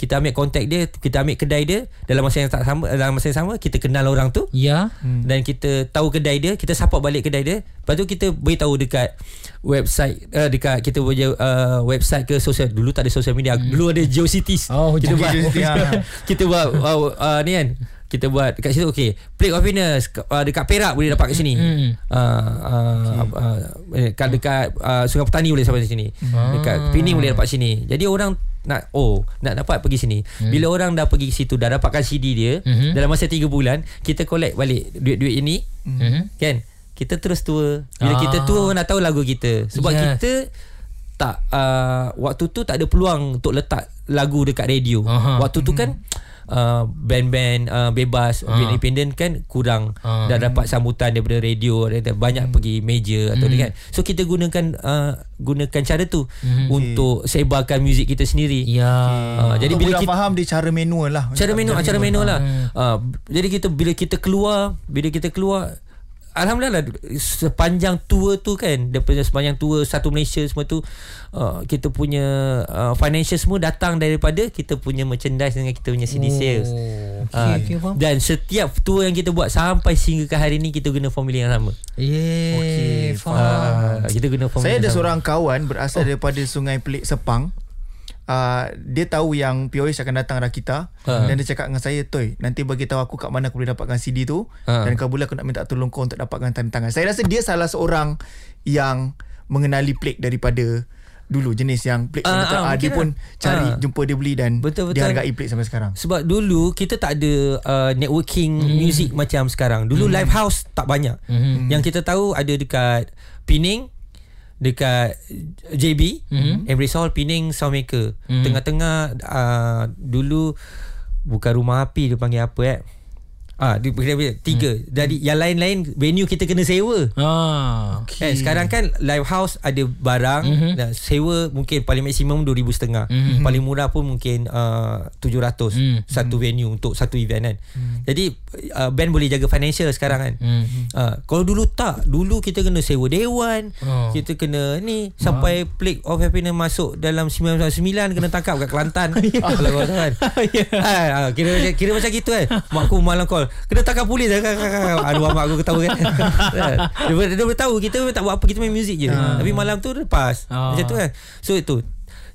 Kita ambil kontak dia kita ambil kedai dia. Dalam masa yang tak sama dalam masa yang sama kita kenal orang tu. Ya. hmm. dan kita tahu kedai dia kita support balik kedai dia. Lepas tu kita beritahu dekat website uh, dekat kita punya uh, website ke sosial dulu tak ada social media hmm. dulu ada GeoCities Oh, kita buat GeoCities, ya. kita buat uh, uh, ni kan kita buat dekat situ okey Plague of Venus uh, dekat Perak boleh dapat kat sini. Hmm. uh, uh, uh, dekat dekat uh, Sungai Petani boleh sampai sini. Dekat Pening boleh dapat sini. Jadi orang nak oh nak dapat pergi sini. Bila orang dah pergi situ dah dapatkan CD dia Mhm. dalam masa 3 bulan kita collect balik duit-duit ini. Mhm. kan? Kita terus tour bila Ah. kita orang nak tahu lagu kita. Sebab Yes. kita tak uh, waktu tu tak ada peluang untuk letak lagu dekat radio. Aha. waktu tu kan uh, band-band uh, bebas Ah. band independent kan kurang. Ah. dah dapat sambutan daripada radio dan banyak pergi major atau ni kan. So kita gunakan uh, gunakan cara tu untuk sebarkan muzik kita sendiri. Ya. uh, jadi bila kita faham dia cara manual lah. Cara manual cara manual. lah. Uh, jadi kita bila kita keluar bila kita keluar Alhamdulillah sepanjang tour tu kan daripada sepanjang tour satu Malaysia semua tu uh, kita punya uh, financial semua datang daripada kita punya merchandise dengan kita punya CD sales. okey, Ah, okey, faham. dan setiap tour yang kita buat sampai sehingga ke hari ni kita guna formula yang sama. Yeah. Okey, faham. Uh, kita guna formula Saya ada sama. seorang kawan berasal oh. daripada Sungai Pelik Sepang. Uh, dia tahu yang POH akan datang Rakita Ha. dan dia cakap dengan saya Toy nanti bagi tahu aku kat mana aku boleh dapatkan CD tu Ha. dan kalau boleh aku nak minta tolong kau untuk dapatkan tanda tangan saya rasa dia salah seorang yang mengenali Plate daripada dulu jenis yang Plate Ah, uh, ah, uh, dia pun lah. cari Ah. jumpa dia beli dan Betul, dia betul. hargai Plate sampai sekarang Sebab dulu kita tak ada uh, networking hmm. music macam sekarang. Dulu hmm. live house tak banyak. Hmm. Yang kita tahu ada dekat Pening, dekat JB, hmm. Embrace Hall, Pening, Soundmaker. Hmm. Tengah-tengah uh, dulu bukan rumah api dia panggil apa eh? Ah, dia dia- tiga. Hmm. Jadi yang lain-lain venue kita kena sewa. Ah. Okay. Eh, sekarang kan live house ada barang mm-hmm. dan sewa mungkin paling maksimum 2000 setengah. Mm-hmm. Paling murah pun mungkin uh, 700 Mm. satu venue untuk satu event kan. Mm. Jadi uh, band boleh jaga financial sekarang kan. Mm. Uh, kalau dulu tak, dulu kita kena sewa dewan, Oh. kita kena ni sampai Plague of Happiness masuk dalam 99 kena tangkap kat Kelantan. Kalau kau tahu kan. Ah, ah, kira macam kira macam gitu kan. Mak aku malam call, kena tangkap polis. Aduh mak aku ketawa kan. dia, dia, dia, tahu kita tak buat apa kita main muzik je. Tapi malam tu lepas. Ah. Macam tu kan. So itu.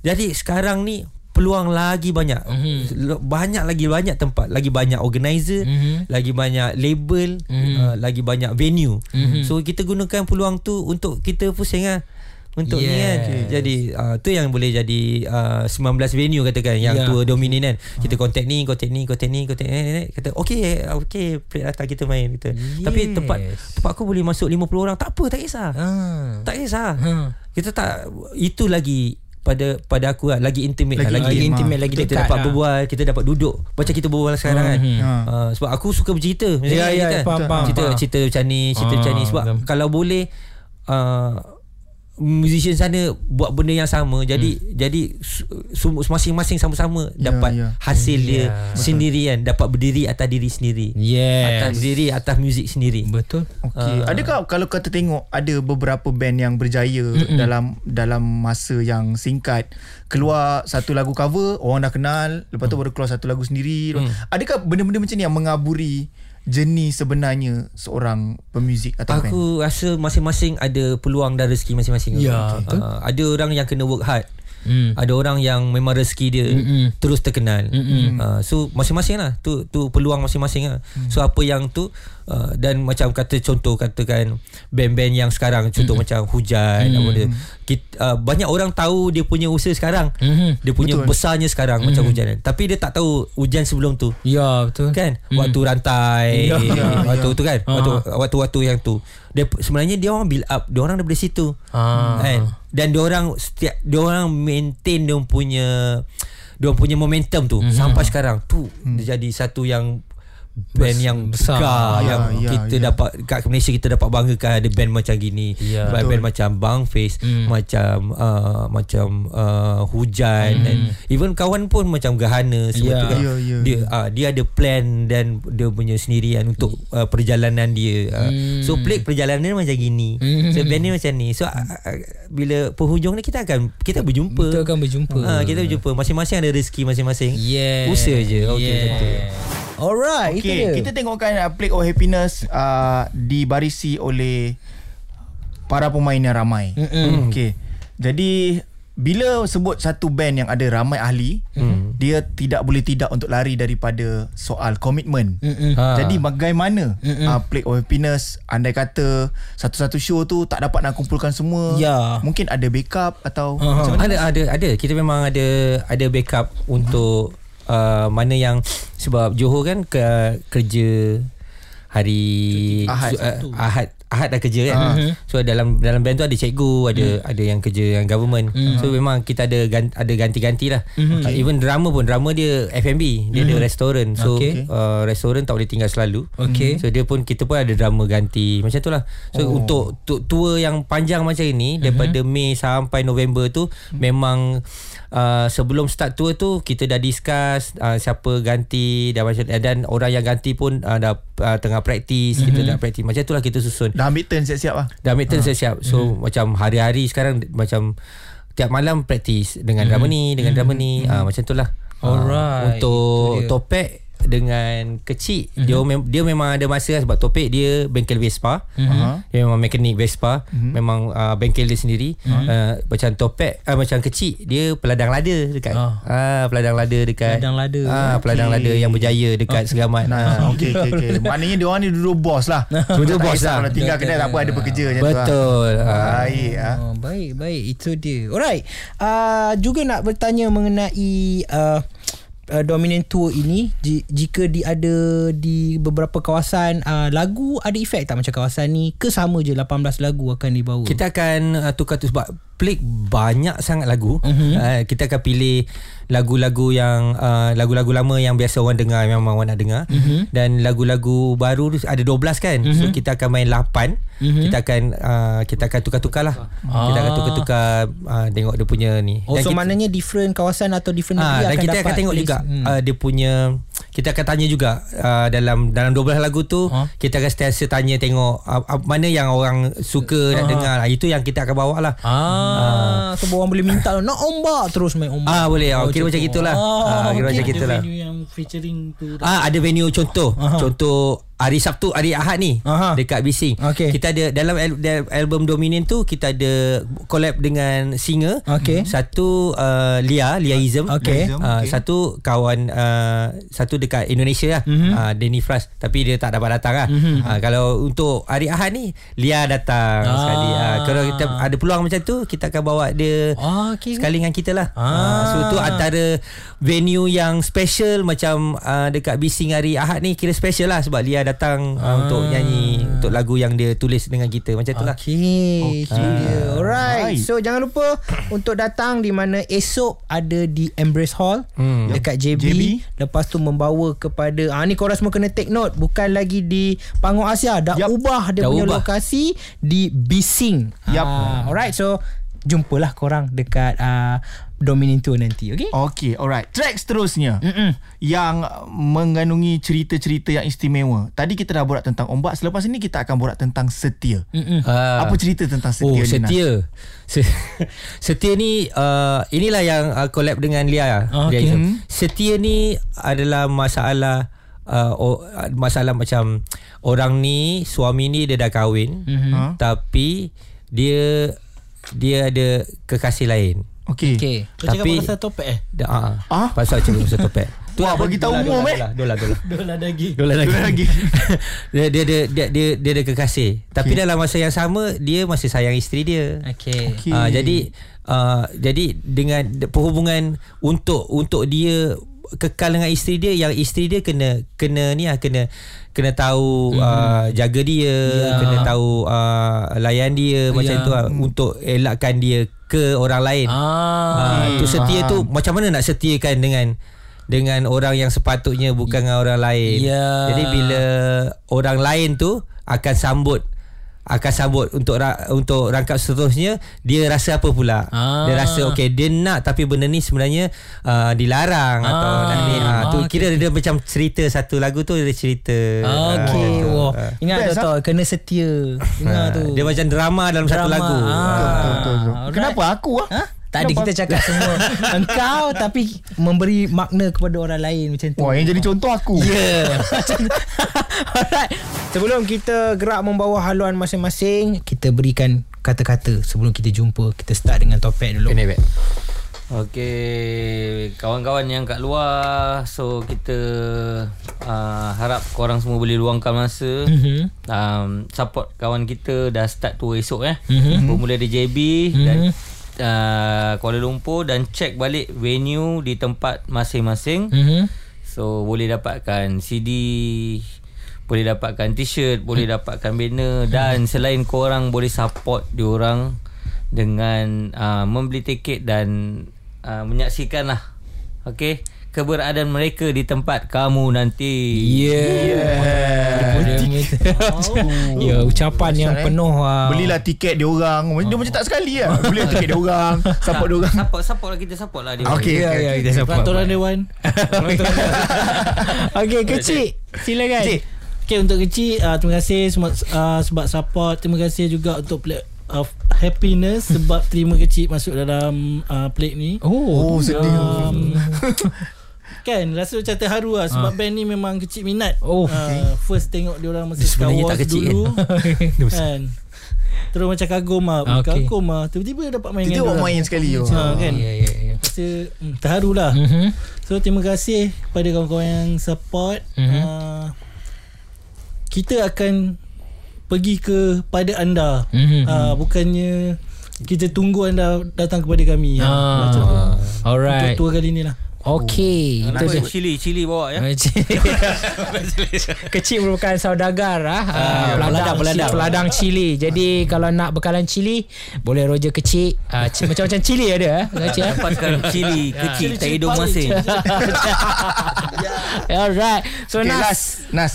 Jadi sekarang ni peluang lagi banyak. Mhm. Banyak lagi banyak tempat, lagi banyak organizer, Mhm. lagi banyak label, uh, lagi banyak venue. Mhm. So kita gunakan peluang tu untuk kita pusing lah. Untuk ni kan. Yes. Jadi uh, tu yang boleh jadi uh, 19 venue katakan yang Ya. tour dominant kan. Kita contact ni, contact ni, contact ni, contact ni, kata okey, okey, plate datang kita main kita. Tapi Yes. tempat tempat aku boleh masuk 50 orang tak apa, tak kisah. Ah. Tak kisah. Ha. Kita tak itu lagi pada pada aku lah, lagi intimate Lagi lah, lagi, Lagi intimate, lagi kita dekat dapat lah. berbual, kita dapat duduk macam kita berbual sekarang kan. Hmm. Ha. Uh, sebab aku suka bercerita macam Ya, ni ya, kan. faham, faham, cerita faham. cerita macam ni, cerita Ah, macam ni sebab betul. kalau boleh uh, musician sana buat benda yang sama jadi Hmm. jadi su- su- masing-masing sama-sama Ya, dapat ya. hasil dia Ya. sendirian dapat berdiri atas diri sendiri Yes. atas berdiri atas muzik sendiri Betul. Okey. Adakah kalau kata tengok ada beberapa band yang berjaya Mm-mm. dalam dalam masa yang singkat keluar satu lagu cover orang dah kenal lepas tu baru keluar satu lagu sendiri. Mm. Adakah benda-benda macam ni yang mengaburi jenis sebenarnya seorang pemuzik atau band? Aku rasa masing-masing ada peluang dan rezeki masing-masing. Ya, betul. Uh, ada orang yang kena work hard. Hmm. Ada orang yang memang rezeki dia Mm-mm. terus terkenal. Mm-mm. Uh, so masing-masing lah. Tu tu peluang masing-masing lah. So apa yang tu uh, dan macam kata contoh katakan band-band yang sekarang contoh macam Hujan apa dia. Kita, uh, banyak orang tahu dia punya usaha sekarang. Mhm. Dia punya Betul. besarnya sekarang macam Hujan kan. Tapi dia tak tahu Hujan sebelum tu. Ya, betul. Kan Waktu rantai Ya, ya, Waktu ya. tu kan Ah. Waktu Waktu-waktu yang tu dia, Sebenarnya dia orang build up Dia orang daripada situ Ah. kan? Dan dia orang Setiap Dia orang maintain Dia punya Dia punya momentum tu Mhm. Sampai sekarang Tu Dia jadi satu yang Band yang besar. besar, Ya, Yang ya, kita ya. dapat Kat Malaysia kita dapat banggakan Ada band macam gini Ya. Band, band macam Bang Face Hmm. Macam uh, Macam uh, Hujan dan Even kawan pun Macam Gahana Ya. Semua tu kan Ya, ya, dia uh, dia ada plan dan dia punya sendirian untuk uh, perjalanan dia. Uh, Hmm. So plate perjalanan dia macam gini. Hmm. So band dia macam ni. So uh, uh, bila penghujung ni kita akan kita berjumpa. Kita akan berjumpa. Ah, kita berjumpa. Masing-masing ada rezeki masing-masing. Yeah. Usaha je. Okey yeah. macam tu. Alright, itu dia. kita tengokkan uh, Plague of Happiness uh, dibarisi oleh para pemain yang ramai. Mm-mm. Okey. Jadi bila sebut satu band yang ada ramai ahli, mm. dia tidak boleh tidak untuk lari daripada soal komitmen. Mm-mm. Ha. Jadi bagaimana uh, Plague of Happiness andai kata satu-satu show tu tak dapat nak kumpulkan semua, Ya. mungkin ada backup atau Aha. macam mana? Ada ada ada. Kita memang ada ada backup untuk uh, mana yang sebab Johor kan ke kerja hari Ahad. su- uh, Ahad Ahad dah kerja kan. So dalam dalam band tu ada cikgu, ada ada yang kerja yang government. So memang kita ada gan, ada ganti-ganti lah. Uh, even drama pun drama dia F&B, dia ada restoran. So Okay. uh, restoran tak boleh tinggal selalu. Okay. So dia pun kita pun ada drama ganti macam tu lah. So oh. untuk tu, tour yang panjang macam ini daripada Mei sampai November tu memang uh, sebelum start tour tu kita dah discuss uh, siapa ganti dan macam dan orang yang ganti pun uh, dah uh, tengah praktis kita dah praktis macam tu lah kita susun. Dah ambil turn siap-siap lah. dah ambil turn siap so macam hari-hari sekarang macam tiap malam praktis dengan drama ni dengan drama ni. Uh, macam tu lah Ah, Alright, dia. untuk topek dengan kecil mm-hmm. dia mem- dia memang ada masa lah sebab topik dia bengkel Vespa mm-hmm. dia memang mekanik Vespa mm-hmm. memang uh, bengkel dia sendiri mm-hmm. uh, macam topek uh, macam kecil dia peladang lada dekat Ah. ah peladang lada dekat Peladang lada. ah peladang Okey. lada yang berjaya dekat Segamat Nah, ah. okey okey okey. Maknanya dia orang ni duduk bos lah. Duduk Tak bos lah. Kalau tinggal kedai tak apa ada bekerja macam tu lah. betul ah. Baik ah. Oh, baik baik itu dia. Alright. Uh, juga nak bertanya mengenai uh, uh, dominant tour ini jika di ada di beberapa kawasan uh, lagu ada efek tak macam kawasan ni ke sama je 18 lagu akan dibawa. Kita akan uh, tukar tu sebab Plate banyak sangat lagu. Uh-huh. Uh, kita akan pilih lagu-lagu yang uh, lagu-lagu lama yang biasa orang dengar memang orang nak dengar Mhm. uh-huh. dan lagu-lagu baru ada 12 kan. Uh-huh. So kita akan main 8. Uh-huh. Mhm. Kita akan uh, kita akan tukar-tukar lah. Ah. Kita akan tukar-tukar uh, tengok dia punya ni. Oh so kita, maknanya different kawasan atau different negeri Ah, dan akan kita dapat akan tengok list. juga Hmm. uh, dia punya kita akan tanya juga uh, dalam dalam 12 lagu tu Ha? kita akan sentiasa tanya tengok uh, uh, mana yang orang suka nak dengar Ah, itu yang kita akan bawa lah Ah, sebab orang boleh minta nak ombak terus main ombak. Ah boleh ah, kira macam macam tu. gitulah. Ah, Ah kira okey. macam Ada gitulah. venue yang featuring tu Ah ada venue contoh. Aha. Contoh hari Sabtu hari Ahad ni Aha. dekat Bising. Okey. Kita ada dalam al- album Dominion tu kita ada collab dengan singer. Okey. Satu uh, Lia, Liaism. Okey. Liaism, Uh. Satu kawan uh, satu dekat Indonesia lah. Mhm. Mm-hmm. Uh, Danny Fras tapi dia tak dapat datang lah. Mm-hmm. Uh, kalau untuk hari Ahad ni Lia datang Ah. sekali. Uh, kalau kita ada peluang macam tu kita akan bawa dia Ah, okey. sekali dengan kita lah. Ah. Ah. so tu antara venue yang special macam uh, dekat Bising hari Ahad ni kira special lah sebab Lia datang uh, untuk nyanyi untuk lagu yang dia tulis dengan kita macam tu lah. Okay, okay. dia. Alright. Alright. So jangan lupa untuk datang di mana esok ada di Embrace Hall Hmm. dekat JB. JB. Lepas tu membawa kepada ah ni korang semua kena take note bukan lagi di Panggung Asia dah Yup. ubah dia Dah punya ubah. lokasi di Bising. Yup. Ah, alright. So jumpalah korang dekat uh, Dominion Tour nanti, okay? Okay alright Track seterusnya Mm-mm. Yang mengandungi cerita-cerita yang istimewa Tadi kita dah borak tentang ombak Selepas ini kita akan borak tentang setia Mm-mm. Uh, Apa cerita tentang setia Oh ni, setia Se- Setia ni uh, Inilah yang uh, collab dengan Lia, Ah, Lia okay. Izzam. Hmm. Setia ni adalah masalah uh, oh, Masalah macam Orang ni Suami ni dia dah kahwin Mhm. Ha? Tapi Dia Dia ada kekasih lain Okay, Okay. Kau cakap Tapi- pasal topek eh Dah, ah, Ah? Pasal cerita pasal topek Wah, bagi tahu umum, eh. Dolar dolar dolar daging Dolar lagi. Dolar lagi. dia, dia, dia, dia, dia, dia ada kekasih. Tapi dalam masa yang sama dia masih sayang isteri dia. Okay. Okay. Uh, jadi uh, jadi dengan de- perhubungan untuk untuk dia kekal dengan isteri dia yang isteri dia kena kena ni lah kena kena tahu uh, jaga dia Ya. kena tahu uh, layan dia macam Ya. tu lah, untuk elakkan dia ke orang lain. Ah. Ah, tu setia tu macam mana nak setiakan dengan dengan orang yang sepatutnya bukan dengan orang lain. Ya. Jadi bila orang lain tu akan sambut akan sambut untuk ra, untuk rangkap seterusnya dia rasa apa pula Ah. dia rasa okey dia nak tapi benda ni sebenarnya uh, dilarang atau Ah. nak ni ah, tu Ah, kira dia macam cerita satu lagu tu dia cerita Okay. Ah, Wah. ah. Ingat Best, tak tahu kena setia. Dengar Ah, tu. dia macam drama dalam satu Drama. lagu Ah. Betul, betul, betul. Alright. Kenapa aku ah? Ha? Tak ada kita cakap semua Engkau tapi Memberi makna kepada orang lain Macam tu Wah, yang jadi contoh aku. Ya Alright Sebelum kita gerak membawa haluan masing-masing Kita berikan kata-kata Sebelum kita jumpa Kita start dengan topik dulu Kena bet. Okey, kawan-kawan yang kat luar, so kita uh, harap korang semua boleh luangkan masa. Mhm. Um, support kawan kita dah start tour esok eh. Mhm. Bermula di JB dan uh, Kuala Lumpur dan check balik venue di tempat masing-masing. Mhm. So boleh dapatkan CD boleh dapatkan t-shirt, boleh dapatkan banner dan selain korang boleh support diorang dengan uh, membeli tiket dan uh, menyaksikan lah. Okay keberadaan mereka di tempat kamu nanti. Yeah, Ya ucapan yang eh. penuh uh, Belilah tiket dia orang. Dia macam tak sekali lah. Beli tiket dia orang, support dia orang. Support support lah kita support lah dia. Okey, Ya, okey, ya, okey. kita support. Peraturan Dewan Okay kecil Silakan Kecil. Okay untuk kecil uh, Terima kasih semua, uh, Sebab support Terima kasih juga untuk plate of happiness Sebab terima kecil Masuk dalam uh, plate ni Oh, Oh, sedih. um, Kan rasa macam terharu lah. Sebab band ni memang kecil minat. Oh, uh, First tengok dia orang Masa Star Wars kecil. dulu. Besar. kan. Terus macam kagum lah. Ah, okay. Kagum lah. Tiba-tiba dapat main buat diorang. main sekali. oh. ha, kan. Ya ya ya. Rasa hmm, terharu lah. Mhm. So terima kasih Kepada kawan-kawan yang support. Mhm. uh, Kita akan Pergi ke Pada anda Mhm. uh, Bukannya Kita tunggu anda Datang kepada kami. Ah, Macam tu. Alright. Untuk tour kali ni lah Okay Itu Apa dia cili cili bawa ya. Kecil merupakan saudagar ah, ah, peladang, peladang. peladang cili. Jadi kalau nak bekalan cili boleh roja kecil. Ah, c- macam-macam cili ada eh. Kecil. eh? Dapatkan cili kecil tak hidung masing. Alright. So Okay, Nas. Nas.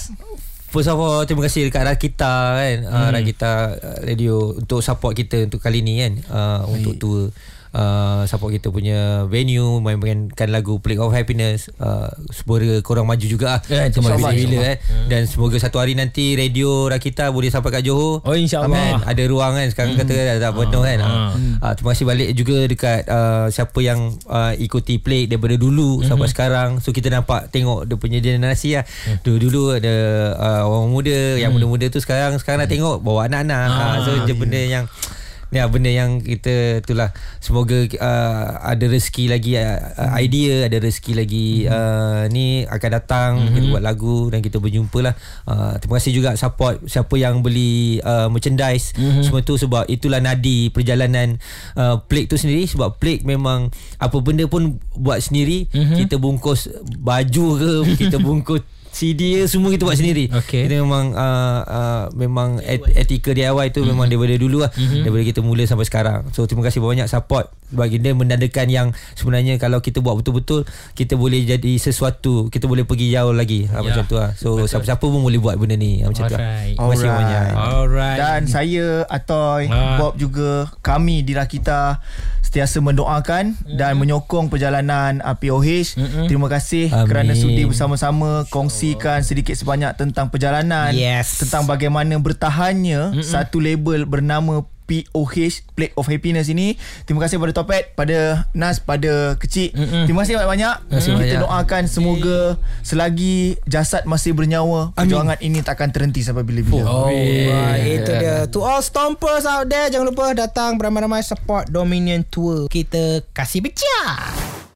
First of all Terima kasih dekat Rakita kan hmm. uh, Rakita uh, Radio Untuk support kita Untuk kali ni kan uh, Untuk tour uh, support kita punya venue mainkan lagu Plague of Happiness uh, semoga korang maju juga lah Ya, Sampai insyaAllah, bila-bila eh. dan semoga satu hari nanti radio Rakita boleh sampai kat Johor. Oh, insyaAllah. Ada ruang kan? Sekarang kata dah tak penuh kan? Ah. uh, terima kasih balik juga dekat uh, siapa yang uh, ikuti Plague daripada dulu sampai sekarang. So kita nampak tengok dia punya generasi lah. Dulu-dulu ada uh, orang muda yang muda-muda tu sekarang sekarang dah tengok bawa anak-anak. Ah, so dia benda yang Ya benda yang kita itulah semoga uh, ada rezeki lagi uh, idea ada rezeki lagi uh, ni akan datang mm-hmm. kita buat lagu dan kita berjumpa lah uh, terima kasih juga support siapa yang beli uh, merchandise mm-hmm. semua tu sebab itulah nadi perjalanan uh, Plague tu sendiri sebab Plague memang apa benda pun buat sendiri mm-hmm. kita bungkus baju ke kita bungkus CD dia semua kita buat sendiri. Okey. Kita memang uh, uh, memang et, etika DIY tu mm-hmm. memang daripada dulu lah mm-hmm. daripada kita mula sampai sekarang. So terima kasih banyak support bagi dia menandakan yang sebenarnya kalau kita buat betul-betul kita boleh jadi sesuatu, kita boleh pergi jauh lagi yeah. macam tu lah. So siapa-siapa pun boleh buat benda ni macam tu. Lah. Alright. Terima kasih Alright. banyak. Alright. Dan saya Atoy Ah. Bob juga kami di Rakita sentiasa mendoakan dan menyokong perjalanan uh, POH. Terima kasih Amin. kerana sudi bersama-sama kongsikan sedikit sebanyak tentang perjalanan, Yes. tentang bagaimana bertahannya satu label bernama POH Plague of Happiness ini Terima kasih pada Topet Pada Nas Pada Kecil Terima kasih banyak-banyak kasih Kita banyak. doakan semoga Selagi jasad masih bernyawa Perjuangan ini takkan terhenti sampai bila-bila Oh, right. Itu dia. To all stompers out there, jangan lupa datang beramai-ramai support Dominion Tour. Kita kasih pecah.